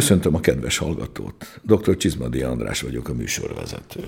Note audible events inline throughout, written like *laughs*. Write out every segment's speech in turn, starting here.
Köszöntöm a kedves hallgatót. Dr. Csizmadi András vagyok, a műsorvezető.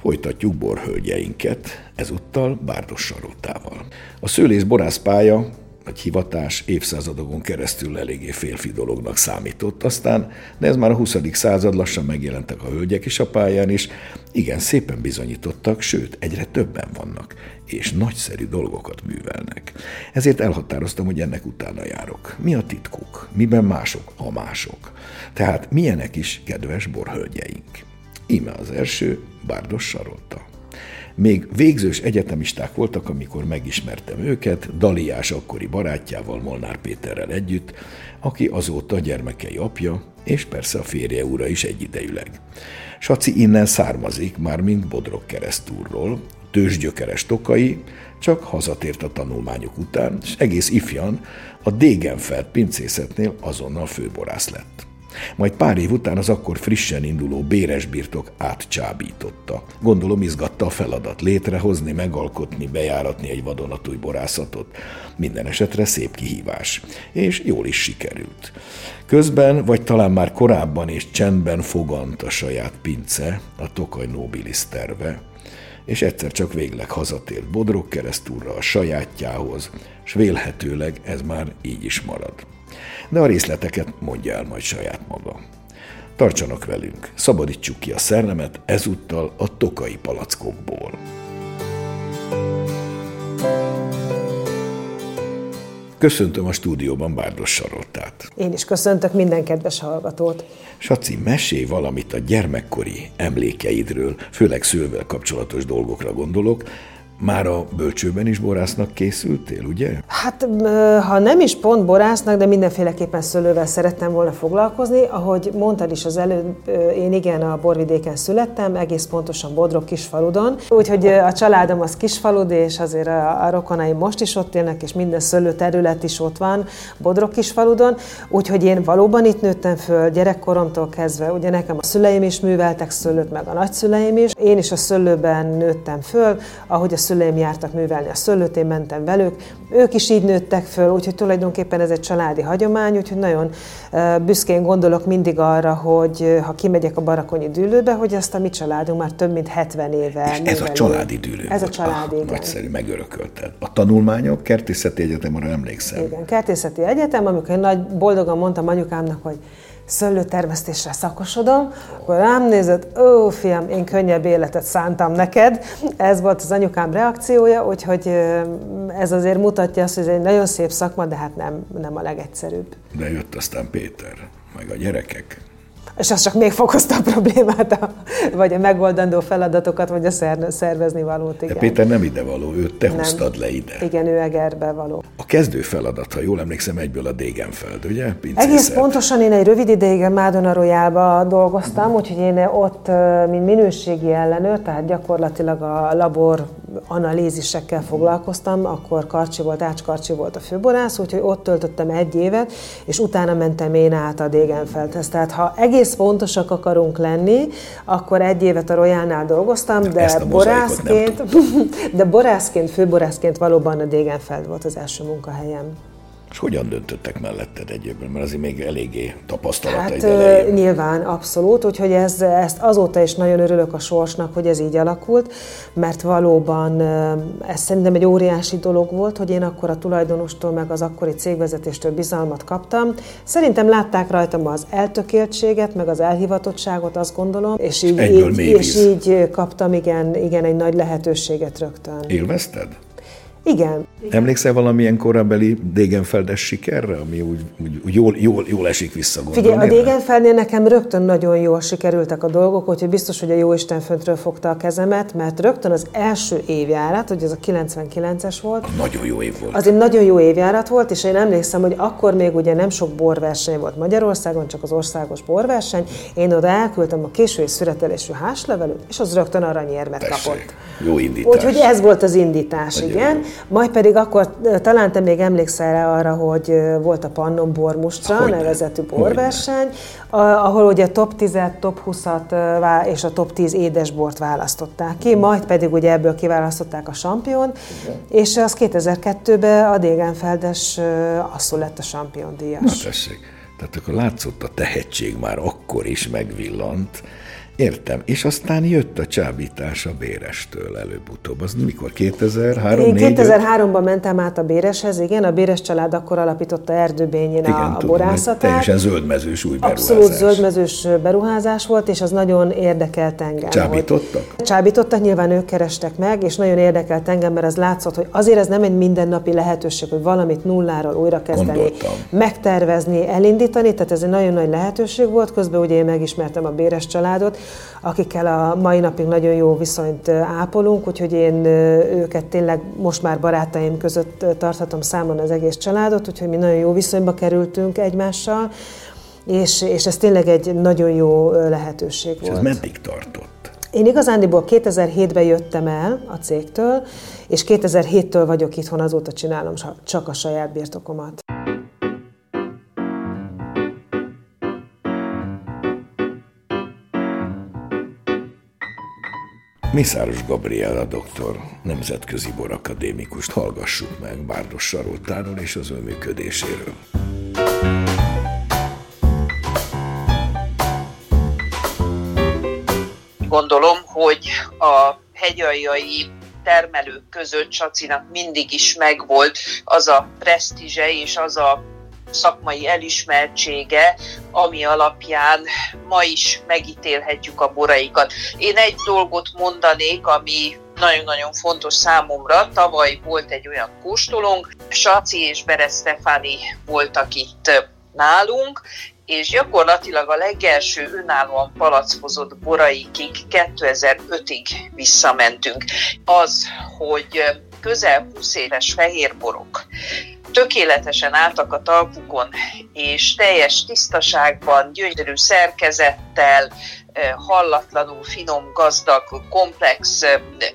Folytatjuk borhölgyeinket, ezúttal Bárdos Saroltával. A szőlész borászpálya vagy hivatás évszázadokon keresztül eléggé férfi dolognak számított. Aztán, de ez már a 20. század, lassan megjelentek a hölgyek is a pályán is, igen, szépen bizonyítottak, sőt, egyre többen vannak, és nagyszerű dolgokat művelnek. Ezért elhatároztam, hogy ennek utána járok. Mi a titkuk? Miben mások a mások? Tehát milyenek is kedves borhölgyeink? Íme az első, Bárdos Sarolta. Még végzős egyetemisták voltak, amikor megismertem őket, Daliás akkori barátjával, Molnár Péterrel együtt, aki azóta gyermekei apja, és persze a férje ura is egyidejűleg. Saci innen származik, már mint Bodrog keresztúrról, tőzsgyökeres tokai, csak hazatért a tanulmányok után, és egész ifjan a Dégenfeld pincészetnél azonnal főborász lett. Majd pár év után az akkor frissen induló béres birtok átcsábította. Gondolom izgatta a feladat létrehozni, megalkotni, bejáratni egy vadonatúj borászatot. Minden esetre szép kihívás. És jól is sikerült. Közben, vagy talán már korábban és csendben fogant a saját pince, a Tokaj Nobilis terve, és egyszer csak végleg hazatért Bodrog keresztúrra a sajátjához, s vélhetőleg ez már így is marad de a részleteket mondja el majd saját maga. Tartsanak velünk, szabadítsuk ki a szernemet ezúttal a tokai palackokból. Köszöntöm a stúdióban Bárdos Saroltát. Én is köszöntök minden kedves hallgatót. Saci, mesélj valamit a gyermekkori emlékeidről, főleg szülvel kapcsolatos dolgokra gondolok, már a bölcsőben is borásznak készültél, ugye? Hát, ha nem is pont borásznak, de mindenféleképpen szőlővel szerettem volna foglalkozni. Ahogy mondtad is az előbb, én igen a borvidéken születtem, egész pontosan Bodrog kisfaludon. Úgyhogy a családom az kisfalud, és azért a, a rokonaim most is ott élnek, és minden szőlő terület is ott van Bodrog kisfaludon. Úgyhogy én valóban itt nőttem föl, gyerekkoromtól kezdve. Ugye nekem a szüleim is műveltek szőlőt, meg a nagyszüleim is. Én is a szőlőben nőttem föl, ahogy a szüleim jártak művelni a szőlőt, én mentem velük. Ők is így nőttek föl, úgyhogy tulajdonképpen ez egy családi hagyomány, úgyhogy nagyon büszkén gondolok mindig arra, hogy ha kimegyek a barakonyi dűlőbe, hogy ezt a mi családunk már több mint 70 éve És ez a családi dűlő Ez volt. a családi, ah, Nagyszerű, megörökölted. A tanulmányok, Kertészeti Egyetem, arra emlékszem. Igen, Kertészeti Egyetem, amikor én nagy boldogan mondtam anyukámnak, hogy szőlőtermesztésre szakosodom, akkor rám nézett, ó, fiam, én könnyebb életet szántam neked. Ez volt az anyukám reakciója, úgyhogy ez azért mutatja azt, hogy ez egy nagyon szép szakma, de hát nem, nem a legegyszerűbb. De jött aztán Péter, meg a gyerekek és az csak még fokozta a problémát, a, vagy a megoldandó feladatokat, vagy a szervezni valót. Igen. De Péter nem ide való, ő te nem. hoztad le ide. Igen, ő Egerbe való. A kezdő feladat, ha jól emlékszem, egyből a Dégenfeld, ugye? Pincészet. Egész pontosan én egy rövid ideig Mádona Royalba dolgoztam, úgyhogy én ott, mint minőségi ellenőr, tehát gyakorlatilag a labor analízisekkel foglalkoztam, akkor Karcsi volt, Ács Karcsi volt a főborász, úgyhogy ott töltöttem egy évet, és utána mentem én át a Dégenfeldhez. Tehát ha egész pontosak akarunk lenni, akkor egy évet a Royálnál dolgoztam, de borászként, *laughs* de borászként, főborászként valóban a Dégenfeld volt az első munkahelyem. És hogyan döntöttek melletted egyébben? Mert azért még eléggé tapasztalata hát, elején. Nyilván, abszolút, úgyhogy ez, ezt azóta is nagyon örülök a sorsnak, hogy ez így alakult, mert valóban ez szerintem egy óriási dolog volt, hogy én akkor a tulajdonostól, meg az akkori cégvezetéstől bizalmat kaptam. Szerintem látták rajtam az eltökéltséget, meg az elhivatottságot, azt gondolom, és így, így, és így kaptam igen, igen egy nagy lehetőséget rögtön. Élvezted? Igen. Emlékszel valamilyen korabeli Dégenfeldes sikerre, ami úgy, úgy, úgy jól, jól, jól esik vissza Figyelj, a Dégenfeldnél nekem rögtön nagyon jól sikerültek a dolgok, úgyhogy biztos, hogy a Jóisten föntről fogta a kezemet, mert rögtön az első évjárat, hogy ez a 99-es volt. A nagyon jó év volt. Az egy nagyon jó évjárat volt, és én emlékszem, hogy akkor még ugye nem sok borverseny volt Magyarországon, csak az országos borverseny. Én oda elküldtem a késői szüretelésű háslevelőt, és az rögtön aranyérmet Tessék. kapott. Jó indítás. Úgyhogy ez volt az indítás, nagyon igen. Jó. Majd pedig akkor talán te még emlékszel -e arra, hogy volt a Pannon Bormustra Hogyne. nevezetű borverseny, ahol ugye top 10-et, top 20-at és a top 10 édesbort választották ki, majd pedig ugye ebből kiválasztották a sampion, és az 2002-ben a Dégenfeldes asszul lett a sampion díjas. Na tessék. Tehát akkor látszott a tehetség már akkor is megvillant, Értem. És aztán jött a csábítás a Bérestől előbb-utóbb. Az mikor? 2003 Én 2003-ban mentem át a Béreshez, igen. A Béres család akkor alapította Erdőbényén igen, a, a borászatát. Teljesen zöldmezős új beruházás. Abszolút zöldmezős beruházás volt, és az nagyon érdekelt engem. Csábítottak? Hogy csábítottak, nyilván ők kerestek meg, és nagyon érdekelt engem, mert az látszott, hogy azért ez nem egy mindennapi lehetőség, hogy valamit nulláról újra kezdeni, Gondoltam. megtervezni, elindítani, tehát ez egy nagyon nagy lehetőség volt. Közben ugye én megismertem a Béres családot, akikkel a mai napig nagyon jó viszonyt ápolunk, úgyhogy én őket tényleg most már barátaim között tarthatom számon az egész családot, úgyhogy mi nagyon jó viszonyba kerültünk egymással, és, és ez tényleg egy nagyon jó lehetőség és volt. ez meddig tartott? Én igazándiból 2007-ben jöttem el a cégtől, és 2007-től vagyok itthon, azóta csinálom csak a saját birtokomat. Mészáros Gabriela doktor, nemzetközi borakadémikust hallgassuk meg Bárdos Saroltáról és az ő működéséről. Gondolom, hogy a hegyaljai termelők között Csacinak mindig is megvolt az a presztízse és az a szakmai elismertsége, ami alapján ma is megítélhetjük a boraikat. Én egy dolgot mondanék, ami nagyon-nagyon fontos számomra. Tavaly volt egy olyan kóstolónk, Saci és Berez Stefani voltak itt nálunk, és gyakorlatilag a legelső önállóan palackozott boraikig 2005-ig visszamentünk. Az, hogy közel 20 éves fehérborok tökéletesen álltak a talpukon, és teljes tisztaságban, gyönyörű szerkezettel, hallatlanul finom, gazdag, komplex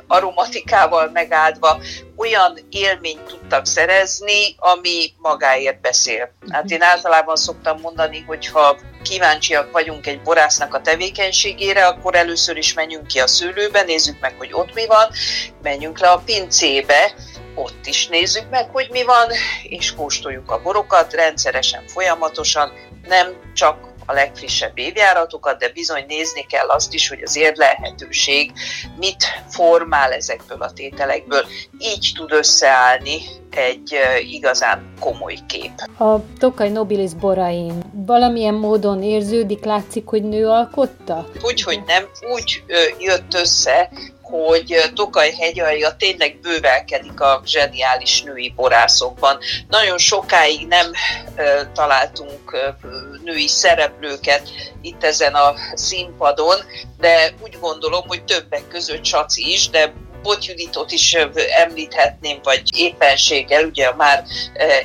aromatikával megáldva olyan élményt tudtak szerezni, ami magáért beszél. Hát én általában szoktam mondani, hogy ha kíváncsiak vagyunk egy borásznak a tevékenységére, akkor először is menjünk ki a szőlőbe, nézzük meg, hogy ott mi van, menjünk le a pincébe, ott is nézzük meg, hogy mi van, és kóstoljuk a borokat rendszeresen, folyamatosan, nem csak a legfrissebb évjáratokat, de bizony nézni kell azt is, hogy az érlelhetőség mit formál ezekből a tételekből. Így tud összeállni egy igazán komoly kép. A Tokaj Nobilis borain valamilyen módon érződik, látszik, hogy nő alkotta? Úgy, hogy nem, úgy jött össze, hogy Tokaj hegyalja tényleg bővelkedik a zseniális női borászokban. Nagyon sokáig nem találtunk női szereplőket itt ezen a színpadon, de úgy gondolom, hogy többek között Csaci is, de Bot Juditot is említhetném, vagy éppenséggel, ugye a már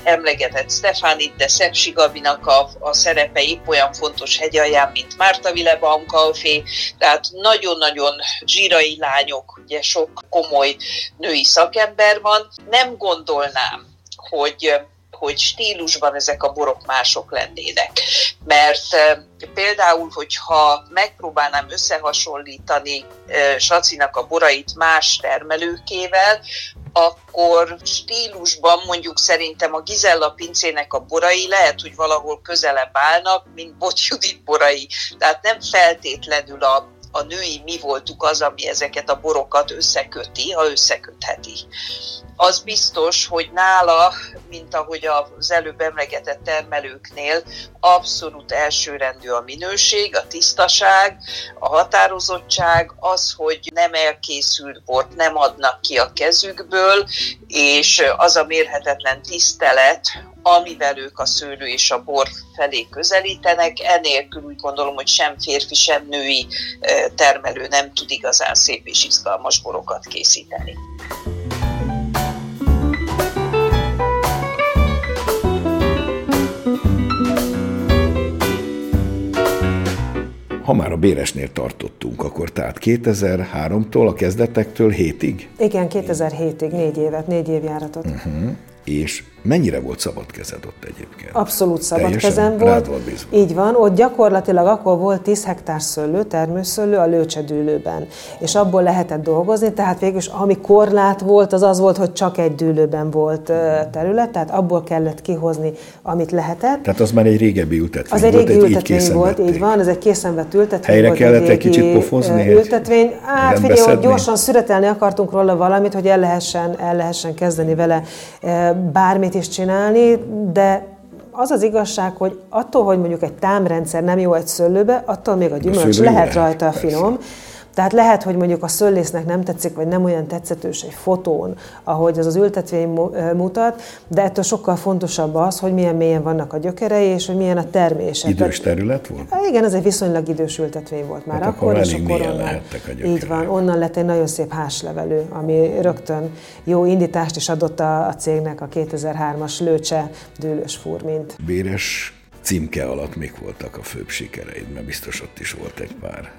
emlegetett Stefanit, de Szepsi Gabinak a, a szerepe épp olyan fontos hegyalján, mint Márta Villebaum Kaufé, tehát nagyon-nagyon zsírai lányok, ugye sok komoly női szakember van. Nem gondolnám, hogy hogy stílusban ezek a borok mások lennének. Mert például, hogyha megpróbálnám összehasonlítani Sacinak a borait más termelőkével, akkor stílusban mondjuk szerintem a Gizella pincének a borai lehet, hogy valahol közelebb állnak, mint Bot Judit borai. Tehát nem feltétlenül a a női mi voltuk az, ami ezeket a borokat összeköti, ha összekötheti. Az biztos, hogy nála, mint ahogy az előbb emlegetett termelőknél, abszolút elsőrendű a minőség, a tisztaság, a határozottság, az, hogy nem elkészült bort nem adnak ki a kezükből, és az a mérhetetlen tisztelet, amivel ők a szőlő és a bor felé közelítenek. Enélkül úgy gondolom, hogy sem férfi, sem női termelő nem tud igazán szép és izgalmas borokat készíteni. ha már a Béresnél tartottunk, akkor tehát 2003-tól, a kezdetektől hétig? Igen, 2007-ig, négy évet, négy évjáratot. Uh-huh. És Mennyire volt szabad kezed ott egyébként? Abszolút szabad Teljesen kezem volt. volt bízva. Így van, ott gyakorlatilag akkor volt 10 hektár szőlő, termőszőlő a lőcsedűlőben, és abból lehetett dolgozni, tehát végül is ami korlát volt, az az volt, hogy csak egy dűlőben volt terület, tehát abból kellett kihozni, amit lehetett. Tehát az már egy régebbi ültetvény Az egy volt, régi így ültetvény készen volt, vették. így van, ez egy készen vett ültetvény Helyre volt. kellett egy régi, kicsit pofozni, egy Ültetvény, hát figyelj, hogy gyorsan szüretelni akartunk róla valamit, hogy el lehessen, el lehessen kezdeni vele ö, bármit is csinálni, de az az igazság, hogy attól, hogy mondjuk egy támrendszer nem jó egy szőlőbe, attól még a gyümölcs jó lehet rajta a persze. Tehát lehet, hogy mondjuk a szőlésznek nem tetszik, vagy nem olyan tetszetős egy fotón, ahogy az az ültetvény mutat, de ettől sokkal fontosabb az, hogy milyen mélyen vannak a gyökerei, és hogy milyen a termése. Idős terület volt? Hát igen, ez egy viszonylag idős ültetvény volt már Hát akkor akkor, és akkor onnan, a gyökerek. így van, onnan lett egy nagyon szép házlevelő, ami rögtön jó indítást is adott a, a cégnek a 2003-as lőcse dűlős furmint. Béres címke alatt mik voltak a főbb sikereid? Mert biztos ott is volt egy pár.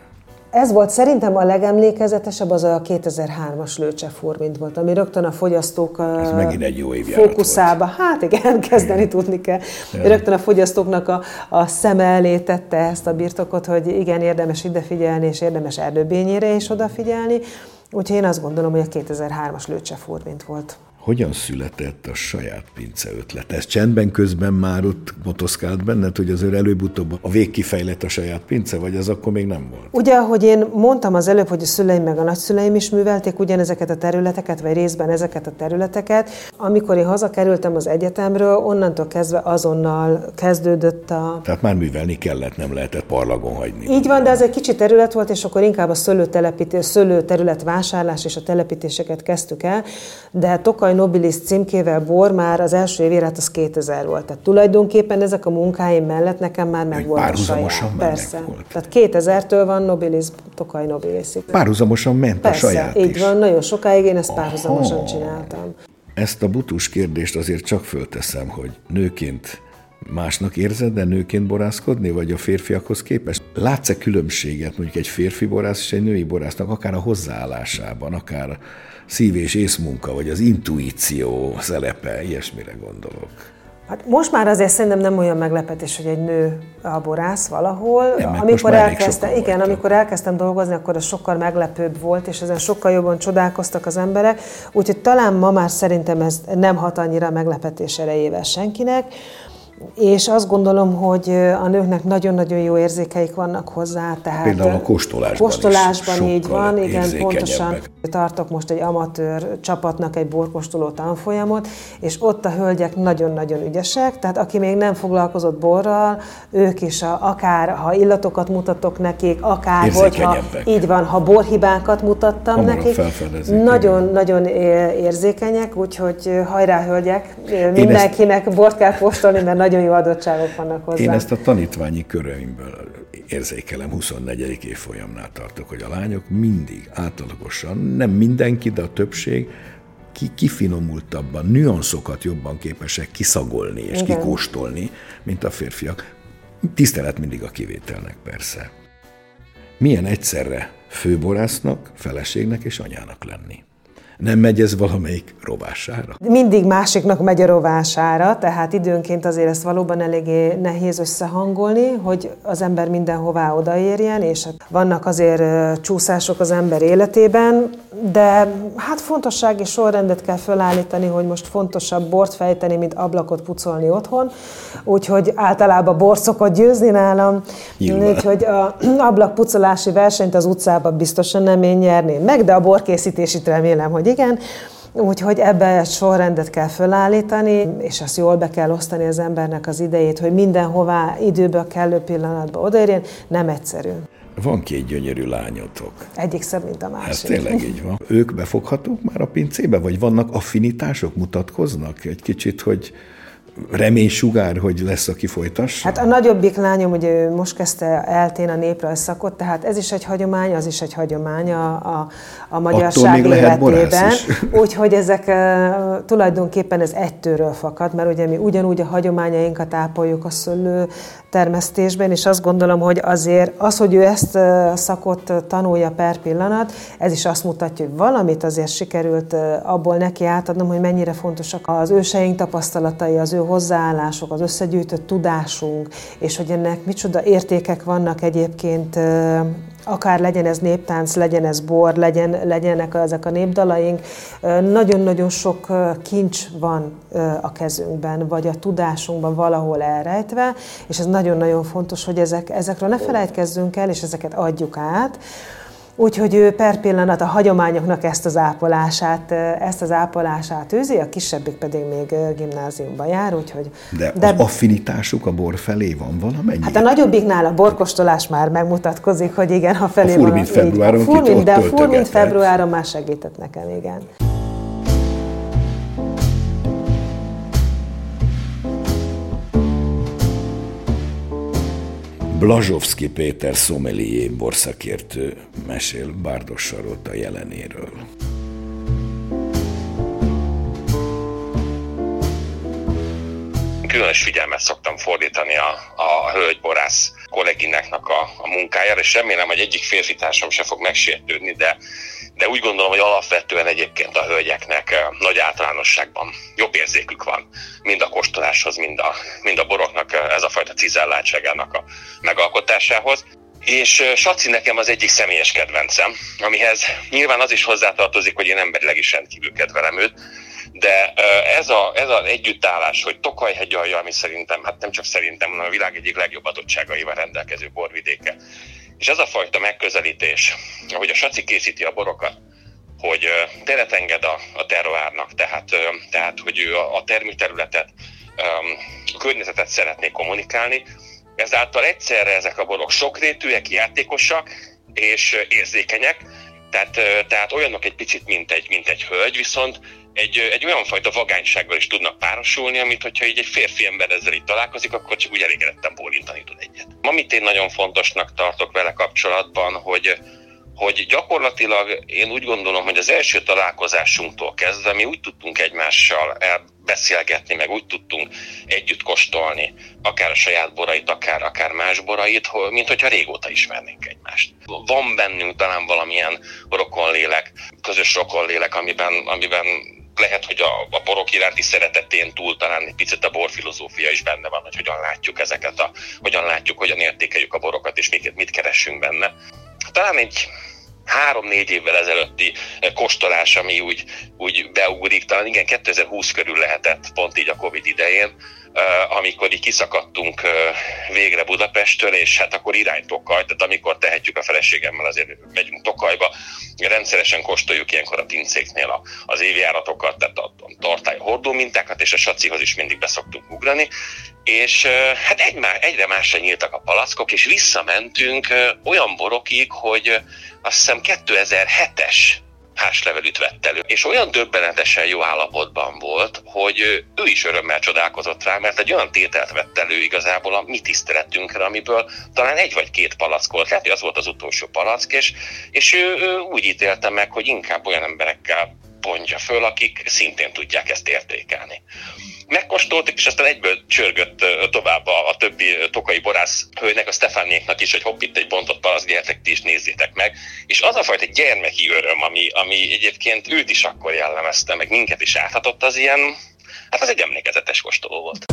Ez volt szerintem a legemlékezetesebb, az a 2003-as lőcse furmint volt, ami rögtön a fogyasztók Ez ö, megint egy jó fókuszába, hát igen, kezdeni tudni kell. Rögtön a fogyasztóknak a, a szeme elé tette ezt a birtokot, hogy igen, érdemes ide figyelni, és érdemes erdőbényére is odafigyelni. Úgyhogy én azt gondolom, hogy a 2003-as lőcse furmint volt. Hogyan született a saját pince ötlet? Ez csendben közben már ott motoszkált benned, hogy azért előbb-utóbb a végkifejlett a saját pince, vagy az akkor még nem volt? Ugye, ahogy én mondtam az előbb, hogy a szüleim meg a nagyszüleim is művelték ugyanezeket a területeket, vagy részben ezeket a területeket. Amikor én hazakerültem az egyetemről, onnantól kezdve azonnal kezdődött a Tehát már művelni kellett, nem lehetett parlagon hagyni. Így van, de ez egy kicsi terület volt, és akkor inkább a szőlőtelepítés, szőlőterület vásárlás és a telepítéseket kezdtük el, de Tokaj Nobilis címkével bor már az első évéret az 2000 volt. Tehát tulajdonképpen ezek a munkáim mellett nekem már meg volt a párhuzamosan saját. már Persze. megvolt. Tehát 2000-től van Nobilis, Tokaj Nobilisig. Párhuzamosan ment Persze, a saját így is. van, nagyon sokáig én ezt párhuzamosan Aha. csináltam. Ezt a butus kérdést azért csak fölteszem, hogy nőként másnak érzed, de nőként borászkodni, vagy a férfiakhoz képest? Látsz-e különbséget mondjuk egy férfi borász és egy női borásznak, akár a hozzáállásában, akár szív- és észmunka, vagy az intuíció szerepe, ilyesmire gondolok. Hát most már azért szerintem nem olyan meglepetés, hogy egy nő a borász valahol. Nem, amikor elkezdtem, sokan igen, vagytok. amikor elkezdtem dolgozni, akkor ez sokkal meglepőbb volt, és ezen sokkal jobban csodálkoztak az emberek. Úgyhogy talán ma már szerintem ez nem hat annyira meglepetés erejével senkinek. És azt gondolom, hogy a nőknek nagyon-nagyon jó érzékeik vannak hozzá. Tehát Például a kóstolásban is Kóstolásban így sokkal van, igen, pontosan. Tartok most egy amatőr csapatnak egy borkóstoló tanfolyamot, és ott a hölgyek nagyon-nagyon ügyesek, tehát aki még nem foglalkozott borral, ők is a, akár, ha illatokat mutatok nekik, akár, hogyha így van, ha borhibákat mutattam Hamarabb nekik, nagyon-nagyon érzékenyek, úgyhogy hajrá hölgyek, mindenkinek bort kell kóstolni, mert nagyon jó adottságok vannak hozzá. Én ezt a tanítványi köröimből érzékelem, 24. évfolyamnál tartok, hogy a lányok mindig átlagosan, nem mindenki, de a többség ki, kifinomultabban, nüanszokat jobban képesek kiszagolni és Igen. kikóstolni, mint a férfiak. Tisztelet mindig a kivételnek persze. Milyen egyszerre főborásznak, feleségnek és anyának lenni? Nem megy ez valamelyik rovására? Mindig másiknak megy a rovására, tehát időnként azért ezt valóban eléggé nehéz összehangolni, hogy az ember mindenhová odaérjen, és hát vannak azért csúszások az ember életében, de hát fontossági sorrendet kell felállítani, hogy most fontosabb bort fejteni, mint ablakot pucolni otthon, úgyhogy általában bor szokott győzni nálam, úgyhogy a ablakpucolási versenyt az utcában biztosan nem én nyerném meg, de a borkészítésit remélem, hogy igen. Úgyhogy ebbe egy sorrendet kell fölállítani, és azt jól be kell osztani az embernek az idejét, hogy mindenhová időbe kellő pillanatba odaérjen, nem egyszerű. Van két gyönyörű lányotok. Egyik szebb, mint a Ez másik. tényleg így van. Ők befoghatók már a pincébe, vagy vannak affinitások, mutatkoznak egy kicsit, hogy reménysugár, hogy lesz, aki folytassa? Hát a nagyobbik lányom, ugye ő most kezdte eltén a néprajz szakot, tehát ez is egy hagyomány, az is egy hagyomány a, a, a magyarság életében. *laughs* Úgyhogy ezek uh, tulajdonképpen ez egytőről fakad, mert ugye mi ugyanúgy a hagyományainkat ápoljuk a szőlő termesztésben, és azt gondolom, hogy azért az, hogy ő ezt a szakot tanulja per pillanat, ez is azt mutatja, hogy valamit azért sikerült abból neki átadnom, hogy mennyire fontosak az őseink tapasztalatai, az ő hozzáállások, az összegyűjtött tudásunk, és hogy ennek micsoda értékek vannak egyébként akár legyen ez néptánc, legyen ez bor, legyen, legyenek ezek a népdalaink, nagyon-nagyon sok kincs van a kezünkben, vagy a tudásunkban valahol elrejtve, és ez nagyon-nagyon fontos, hogy ezek, ezekről ne felejtkezzünk el, és ezeket adjuk át. Úgyhogy ő per pillanat a hagyományoknak ezt az ápolását, ezt az ápolását űzi, a kisebbik pedig még gimnáziumban jár, úgyhogy... De, de az affinitásuk a bor felé van valamennyi? Hát a nagyobbiknál a borkostolás már megmutatkozik, hogy igen, ha felé a furmint van. Februáron, a furmint, de a furmint februáron már segített nekem, igen. Blazsovszki Péter szomelié borszakértő mesél Bárdos Sarolta jelenéről. Különös figyelmet szoktam fordítani a, a hölgyborász kollégináknak a, a munkájára, és remélem, hogy egyik férfitársam se fog megsértődni, de de úgy gondolom, hogy alapvetően egyébként a hölgyeknek nagy általánosságban jobb érzékük van, mind a kóstoláshoz, mind a, mind a boroknak ez a fajta cizelláltságának a megalkotásához. És Saci nekem az egyik személyes kedvencem, amihez nyilván az is hozzátartozik, hogy én emberileg is rendkívül kedvelem őt, de ez, a, ez az együttállás, hogy Tokaj alja, ami szerintem, hát nem csak szerintem, hanem a világ egyik legjobb adottságaival rendelkező borvidéke, és ez a fajta megközelítés, ahogy a Saci készíti a borokat, hogy teret enged a, a terroárnak, tehát, tehát hogy ő a, a termőterületet, a környezetet szeretné kommunikálni, ezáltal egyszerre ezek a borok sokrétűek, játékosak és érzékenyek, tehát, tehát olyanok egy picit, mint egy, mint egy hölgy, viszont egy, egy olyan fajta vagánysággal is tudnak párosulni, amit hogyha így egy férfi ember ezzel így találkozik, akkor csak úgy elégedetten bólintani tud egyet. Amit én nagyon fontosnak tartok vele kapcsolatban, hogy hogy gyakorlatilag én úgy gondolom, hogy az első találkozásunktól kezdve mi úgy tudtunk egymással beszélgetni, meg úgy tudtunk együtt kóstolni, akár a saját borait, akár, akár más borait, mint hogyha régóta ismernénk egymást. Van bennünk talán valamilyen rokonlélek, közös rokonlélek, amiben, amiben lehet, hogy a, a borok iránti szeretetén túl talán egy picit a borfilozófia is benne van, hogy hogyan látjuk ezeket, a, hogyan látjuk, hogyan értékeljük a borokat, és miket, mit keresünk benne. Talán egy három-négy évvel ezelőtti kóstolás, ami úgy, úgy beugrik, talán igen, 2020 körül lehetett, pont így a Covid idején, amikor így kiszakadtunk végre Budapesttől, és hát akkor irány Tokaj, tehát amikor tehetjük a feleségemmel, azért megyünk Tokajba, rendszeresen kóstoljuk ilyenkor a pincéknél az évjáratokat, tehát a tartály hordó mintákat, és a sacihoz is mindig beszoktunk ugrani, és hát egy, egyre másra nyíltak a palackok, és visszamentünk olyan borokig, hogy azt hiszem 2007-es házlevelűt vett elő. És olyan döbbenetesen jó állapotban volt, hogy ő is örömmel csodálkozott rá, mert egy olyan tételt vett elő igazából a mi tiszteletünkre, amiből talán egy vagy két palack volt. Lehet, hogy az volt az utolsó palack, és, és ő, ő úgy ítélte meg, hogy inkább olyan emberekkel pontja föl, akik szintén tudják ezt értékelni megkóstoltuk, és aztán egyből csörgött tovább a, a többi tokai borász hölgynek, a Stefániéknak is, hogy hopp, itt egy bontott palasz, gyertek ti is nézzétek meg. És az a fajta gyermeki öröm, ami, ami egyébként őt is akkor jellemezte, meg minket is áthatott, az ilyen, hát az egy emlékezetes kóstoló volt.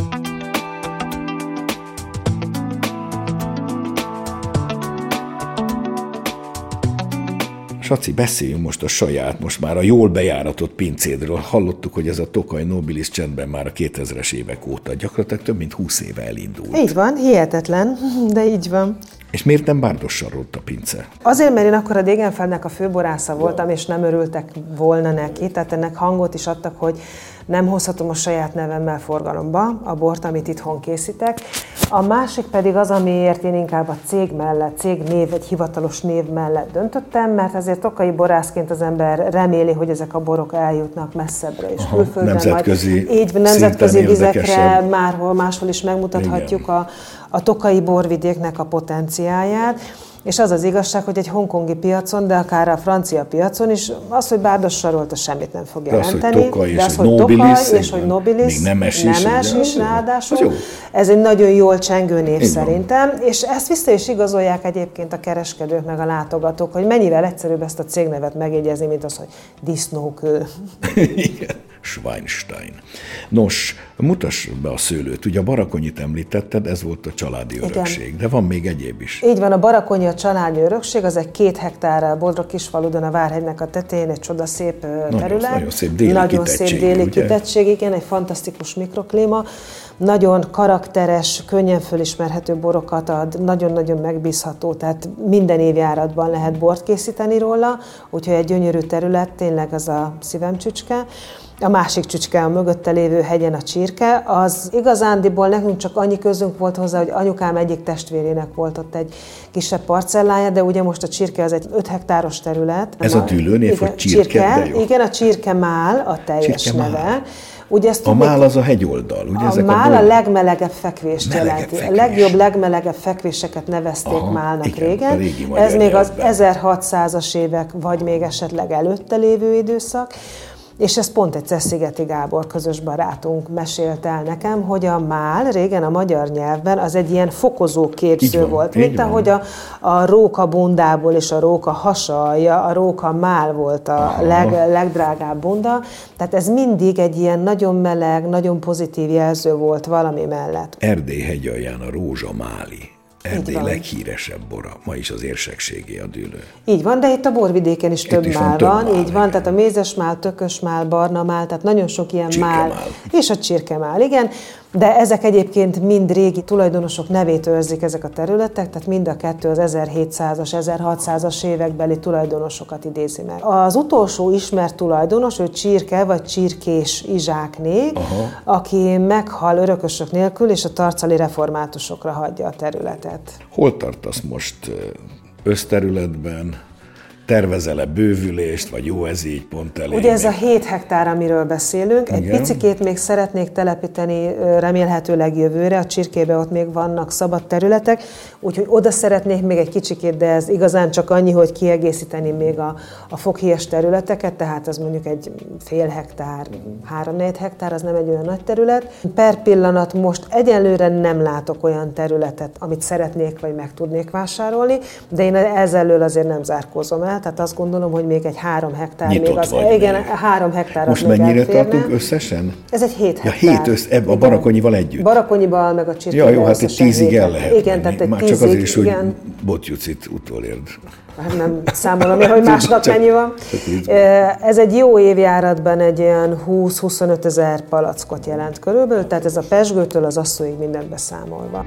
Saci, beszéljünk most a saját, most már a jól bejáratott pincédről. Hallottuk, hogy ez a Tokaj Nobilis csendben már a 2000-es évek óta, gyakorlatilag több mint 20 éve elindult. Így van, hihetetlen, *laughs* de így van. És miért nem Bárdossal rótt a pince? Azért, mert én akkor a Dégenfeldnek a főborásza voltam, és nem örültek volna neki, tehát ennek hangot is adtak, hogy nem hozhatom a saját nevemmel forgalomba a bort, amit itthon készítek. A másik pedig az, amiért én inkább a cég mellett, cég név, egy hivatalos név mellett döntöttem, mert azért tokai borászként az ember reméli, hogy ezek a borok eljutnak messzebbre és külföldre. Nemzetközi majd, így nemzetközi vizekre, márhol máshol is megmutathatjuk a, a tokai borvidéknek a potenciáját. És az az igazság, hogy egy hongkongi piacon, de akár a francia piacon is, az, hogy bárdos sarolta semmit nem fog jelenteni. De az, hogy de az, hogy nobilis, tokaj, és hogy nobilis, nemes is, nemes ugye? is ráadásul. Ez egy nagyon jól csengő név Így van. szerintem, és ezt vissza is igazolják egyébként a kereskedők meg a látogatók, hogy mennyivel egyszerűbb ezt a cégnevet megjegyezni, mint az, hogy disznókő. *laughs* Igen, Schweinstein. Nos, mutass be a szőlőt. Ugye a barakonyit említetted, ez volt a családi örökség, de van még egyéb is. Így van, a Barakonyi a családi örökség, az egy két hektár Bodrog Kisfaludon a Várhegynek a tetején, egy csodaszép ö, terület. nagyon szép déli Nagyon kitettség, szép déli ugye? kitettség, igen, egy fantasztikus mikroklíma. Nagyon karakteres, könnyen fölismerhető borokat ad, nagyon-nagyon megbízható, tehát minden évjáratban lehet bort készíteni róla, úgyhogy egy gyönyörű terület, tényleg az a szívem csücske. A másik csücske a mögötte lévő hegyen a csirke, az igazándiból nekünk csak annyi közünk volt hozzá, hogy anyukám egyik testvérének volt ott egy kisebb parcellája, de ugye most a csirke az egy 5 hektáros terület. Ez a dűlőnév, Igen, hogy csirke, de jó. Igen, a csirke mál a teljes Csirkemál. neve. Ugye ezt A tudnék- mál az a hegyoldal, ugye? a ezek mál a bor- legmelegebb fekvést Melegebb jelenti. fekvés. A legjobb, legmelegebb fekvéseket nevezték Aha, málnak igen, a régen. Ez még az nyelvben. 1600-as évek, vagy még esetleg előtte lévő időszak. És ez pont egy Szeszigeti Gábor közös barátunk mesélte el nekem, hogy a mál régen a magyar nyelvben az egy ilyen fokozó képző van, volt, mint van. ahogy a, a róka bundából és a róka hasalja, a róka mál volt a leg, legdrágább bunda. Tehát ez mindig egy ilyen nagyon meleg, nagyon pozitív jelző volt valami mellett. Erdély hegyalján a rózsamáli. Erdély leghíresebb bora. Ma is az érsekségé a dűlő. Így van, de itt a borvidéken is több is van mál több van, mál, így van, igen. tehát a mézesmál, tökösmál, barnamál, tehát nagyon sok ilyen Csirkemál. mál. És a csirkemál, igen. De ezek egyébként mind régi tulajdonosok nevét őrzik ezek a területek, tehát mind a kettő az 1700-as, 1600-as évekbeli tulajdonosokat idézi meg. Az utolsó ismert tulajdonos, ő Csirke vagy Csirkés Izsákné, Aha. aki meghal örökösök nélkül, és a tarcali reformátusokra hagyja a területet. Hol tartasz most összterületben? Tervezel-e bővülést, vagy jó ez így pont elég? Ugye ez a még? 7 hektár, amiről beszélünk, egy Igen. picikét még szeretnék telepíteni remélhetőleg jövőre, a csirkébe ott még vannak szabad területek, úgyhogy oda szeretnék még egy kicsikét, de ez igazán csak annyi, hogy kiegészíteni még a, a foghies területeket, tehát az mondjuk egy fél hektár, három-négy hektár, az nem egy olyan nagy terület. Per pillanat most egyelőre nem látok olyan területet, amit szeretnék vagy meg tudnék vásárolni, de én ezzel azért nem zárkózom el, tehát azt gondolom, hogy még egy három hektár, Nyitott még az, vagy igen, még. három hektár Most még mennyire elférne. tartunk összesen? Ez egy 7 Ja, hektár. hét össz, ebb, a barakonyival együtt. Barakonyival, meg a csirkével Ja, jó, hát egy tízig hét el lehet Igen, menni. tehát egy Már tízig, csak azért is, hogy igen. botjucit utolérd. Hát nem számolom én, hogy másnap Csak- mennyi van. csak. Ez egy jó évjáratban egy olyan 20-25 ezer palackot jelent körülbelül, tehát ez a pesgőtől az asszóig mindent beszámolva.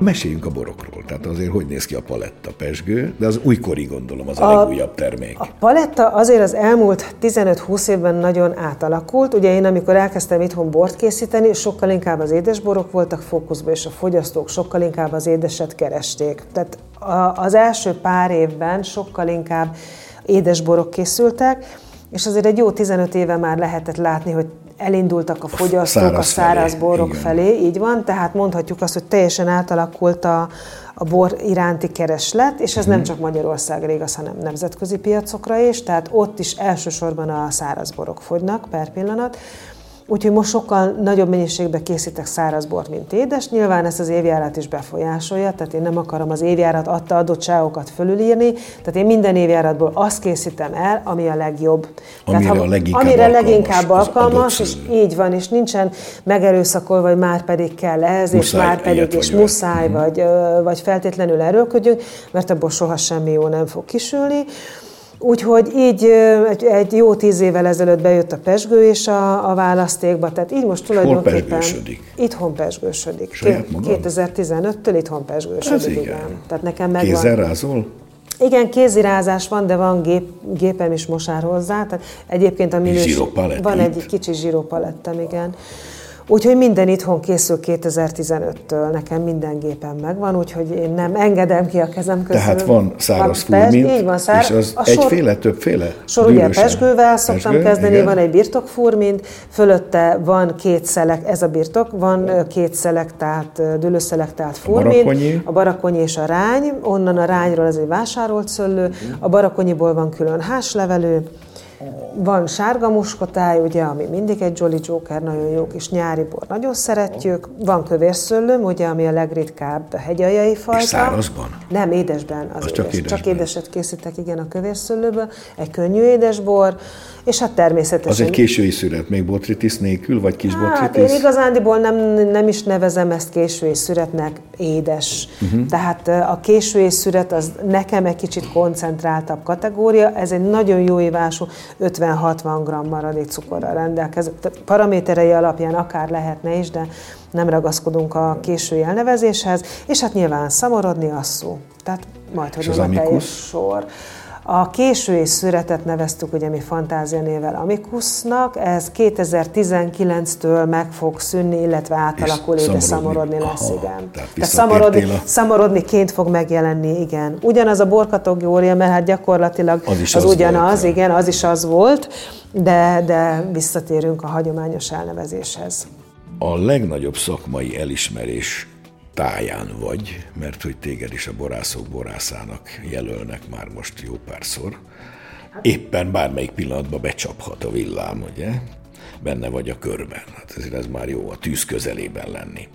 Meséljünk a borokról. Tehát azért hogy néz ki a paletta pesgő, de az újkori gondolom az a, A- legújabb termék. A paletta azért az elmúlt 15-20 évben nagyon átalakult. Ugye én amikor elkezdtem itthon bort készíteni, sokkal inkább az édesborok voltak fókuszban, és a fogyasztók sokkal inkább az édeset keresték. Tehát a- az első pár évben sokkal inkább édesborok készültek, és azért egy jó 15 éve már lehetett látni, hogy elindultak a fogyasztók a száraz felé, száraz borok igen. felé, így van, tehát mondhatjuk azt, hogy teljesen átalakult a, a bor iránti kereslet, és ez Mhm. nem csak Magyarországra igaz, hanem nemzetközi piacokra is, tehát ott is elsősorban a száraz borok fogynak per pillanat. Úgyhogy most sokkal nagyobb mennyiségben készítek száraz bort, mint édes. Nyilván ezt az évjárat is befolyásolja, tehát én nem akarom az évjárat adta adottságokat fölülírni, tehát én minden évjáratból azt készítem el, ami a legjobb. Amire tehát, a leginkább amire alkalmas leginkább alkalmas, és így van, és nincsen megerőszakolva, hogy már pedig kell ez, és Muszáj már pedig, és vagy muszáj, vagy, ö, vagy feltétlenül erőlködjünk, mert abból soha semmi jó nem fog kisülni. Úgyhogy így egy, egy jó tíz évvel ezelőtt bejött a pesgő is a, a választékba, tehát így most tulajdonképpen pesgősödik? itthon pesgősödik. Saját magad? 2015-től itthon pesgősödik, Ez igen. igen. Tehát nekem megvan. Kézzel rázol? Igen, kézirázás van, de van gép, gépem is mosár hozzá. Tehát egyébként a minőség... Van egy kicsi zsírópalettem, igen. Úgyhogy minden itthon készül 2015-től, nekem minden gépen megvan, úgyhogy én nem engedem ki a kezem közül. Tehát van száraz furmint, így van, szár, és az a sor, egyféle, többféle? Sor ugye pesgővel szoktam Pesgő, kezdeni, igen. van egy birtokfurmint, fölötte van két szelek, ez a birtok, van két szelektált, dőlőszelektált furmint, a barakonyi. a barakonyi és a rány, onnan a rányról ez egy vásárolt szöllő, a barakonyiból van külön háslevelő, van sárga muskotáj, ugye, ami mindig egy Jolly Joker, nagyon jó kis nyári bor, nagyon szeretjük. Van kövérszöllőm, ugye, ami a legritkább hegyaljai fajta. És szárazban? Nem, édesben. Az, az édes. csak, édesben. csak édeset készítek, igen, a kövérszöllőből. Egy könnyű édesbor, és hát természetesen... Az egy késői szüret, még botritis nélkül, vagy kis hát, botritis? Én igazándiból nem, nem is nevezem ezt késői szüretnek, édes. Uh-huh. Tehát a késői szüret az nekem egy kicsit koncentráltabb kategória, ez egy nagyon jó ívású, 50-60 g maradék cukorral rendelkező. Paraméterei alapján akár lehetne is, de nem ragaszkodunk a késői elnevezéshez, és hát nyilván szamorodni az szó. Tehát majd, hogy nem a teljes sor. A késői szüretet neveztük ugye mi fantázia nével Amikusnak, ez 2019-től meg fog szűnni, illetve átalakul, és szamorodni lesz, Aha, igen. Tehát, tehát szamorodni, a... szamorodniként fog megjelenni, igen. Ugyanaz a borkategória, mert hát gyakorlatilag az, is az, az ugyanaz, volt, igen, az is az volt, de, de visszatérünk a hagyományos elnevezéshez. A legnagyobb szakmai elismerés táján vagy, mert hogy téged is a borászok borászának jelölnek már most jó párszor. Éppen bármelyik pillanatban becsaphat a villám, ugye? Benne vagy a körben. Hát ezért ez már jó a tűz közelében lenni.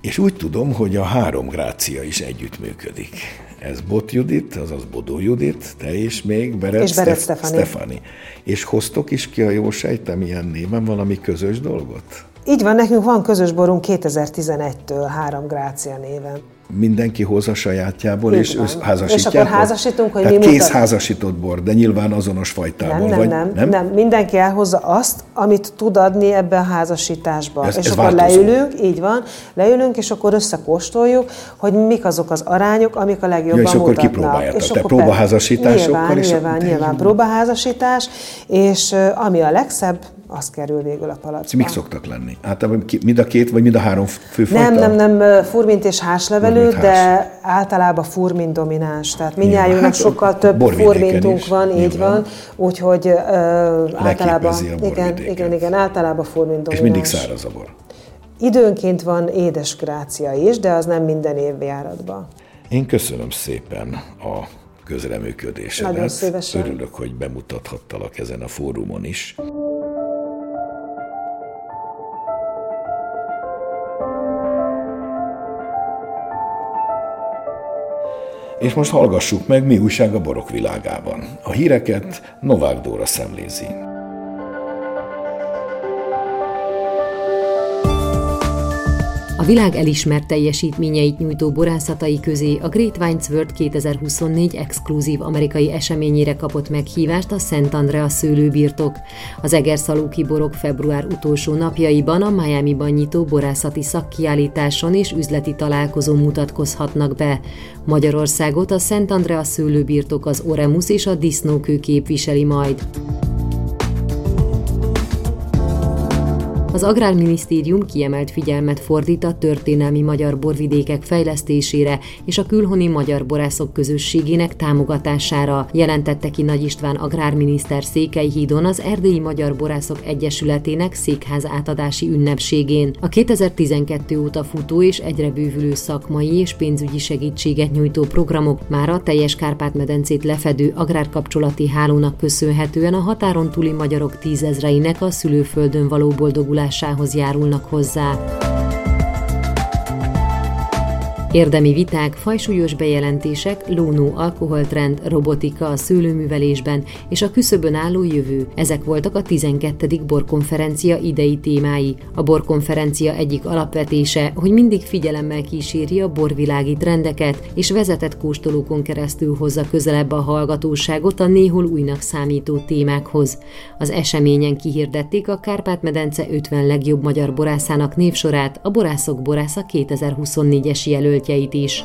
És úgy tudom, hogy a három grácia is együttműködik. Ez Bot Judit, azaz Bodó Judit, te is még, Beret, és Beret Stefani. Stefani. És hoztok is ki a jó sejtem ilyen néven valami közös dolgot? Így van, nekünk van közös borunk 2011-től három Grácia néven. Mindenki hoz a sajátjából, Így és van. házasítják. És akkor házasítunk, hogy Tehát mi kész házasított bor, de nyilván azonos fajtából. Nem, nem, vagy, nem, nem, nem. Mindenki elhozza azt, amit tud adni ebbe a házasításba. Ez, és ez akkor változó. leülünk, így van, leülünk, és akkor összekóstoljuk, hogy mik azok az arányok, amik a legjobban ja, és mutatnak. akkor kipróbáljátok. És Te próbaházasításokkal? Nyilván, és nyilván, nyilván próbaházasítás, és ami a legszebb, az kerül végül a palacba. Mik szoktak lenni? Általában mind a két, vagy mind a három főfajta? Nem, nem, nem, furmint és háslevelű, furmint de hás. általában furmint domináns. Tehát mindnyájunknak hát, sokkal több furmintunk is, van, így van. Úgyhogy uh, általában, igen, igen, igen, általában furmint domináns. És mindig száraz a bor. Időnként van édes grácia is, de az nem minden évjáratban. Én köszönöm szépen a közreműködésedet. Nagyon szívesen. Örülök, hogy bemutathattalak ezen a fórumon is. És most hallgassuk meg, mi újság a borok világában. A híreket Novák Dóra szemlézi. Világ elismert teljesítményeit nyújtó borászatai közé a Great Wines World 2024 exkluzív amerikai eseményére kapott meghívást a Szent Andrea szőlőbirtok. Az Egerszalóki borok február utolsó napjaiban a Miami-ban nyitó borászati szakkiállításon és üzleti találkozón mutatkozhatnak be. Magyarországot a Szent Andrea szőlőbirtok az Oremus és a Disznókő képviseli majd. Az Agrárminisztérium kiemelt figyelmet fordít a történelmi magyar borvidékek fejlesztésére és a külhoni magyar borászok közösségének támogatására, jelentette ki Nagy István agrárminiszter Székelyhídon az Erdélyi Magyar Borászok Egyesületének székház átadási ünnepségén. A 2012 óta futó és egyre bővülő szakmai és pénzügyi segítséget nyújtó programok már a teljes Kárpát-medencét lefedő agrárkapcsolati hálónak köszönhetően a határon túli magyarok tízezreinek a szülőföldön való boldogulás alakulásához járulnak hozzá. Érdemi viták, fajsúlyos bejelentések, lónó alkoholtrend, robotika a szőlőművelésben és a küszöbön álló jövő. Ezek voltak a 12. borkonferencia idei témái. A borkonferencia egyik alapvetése, hogy mindig figyelemmel kíséri a borvilági trendeket, és vezetett kóstolókon keresztül hozza közelebb a hallgatóságot a néhol újnak számító témákhoz. Az eseményen kihirdették a Kárpát-medence 50 legjobb magyar borászának névsorát, a Borászok Borásza 2024-es jelölt jelöltjeit is.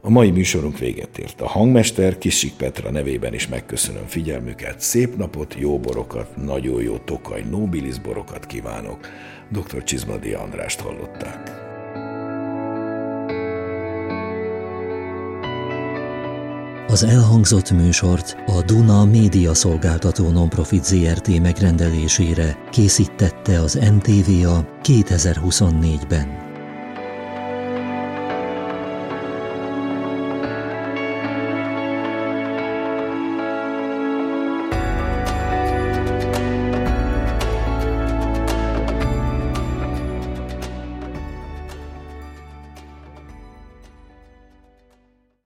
A mai műsorunk véget ért. A hangmester Kisik Petra nevében is megköszönöm figyelmüket. Szép napot, jó borokat, nagyon jó tokaj, nobilis borokat kívánok. Dr. Csizmadi Andrást hallották. Az elhangzott műsort a Duna Média Szolgáltató Nonprofit ZRT megrendelésére készítette az NTVA 2024-ben.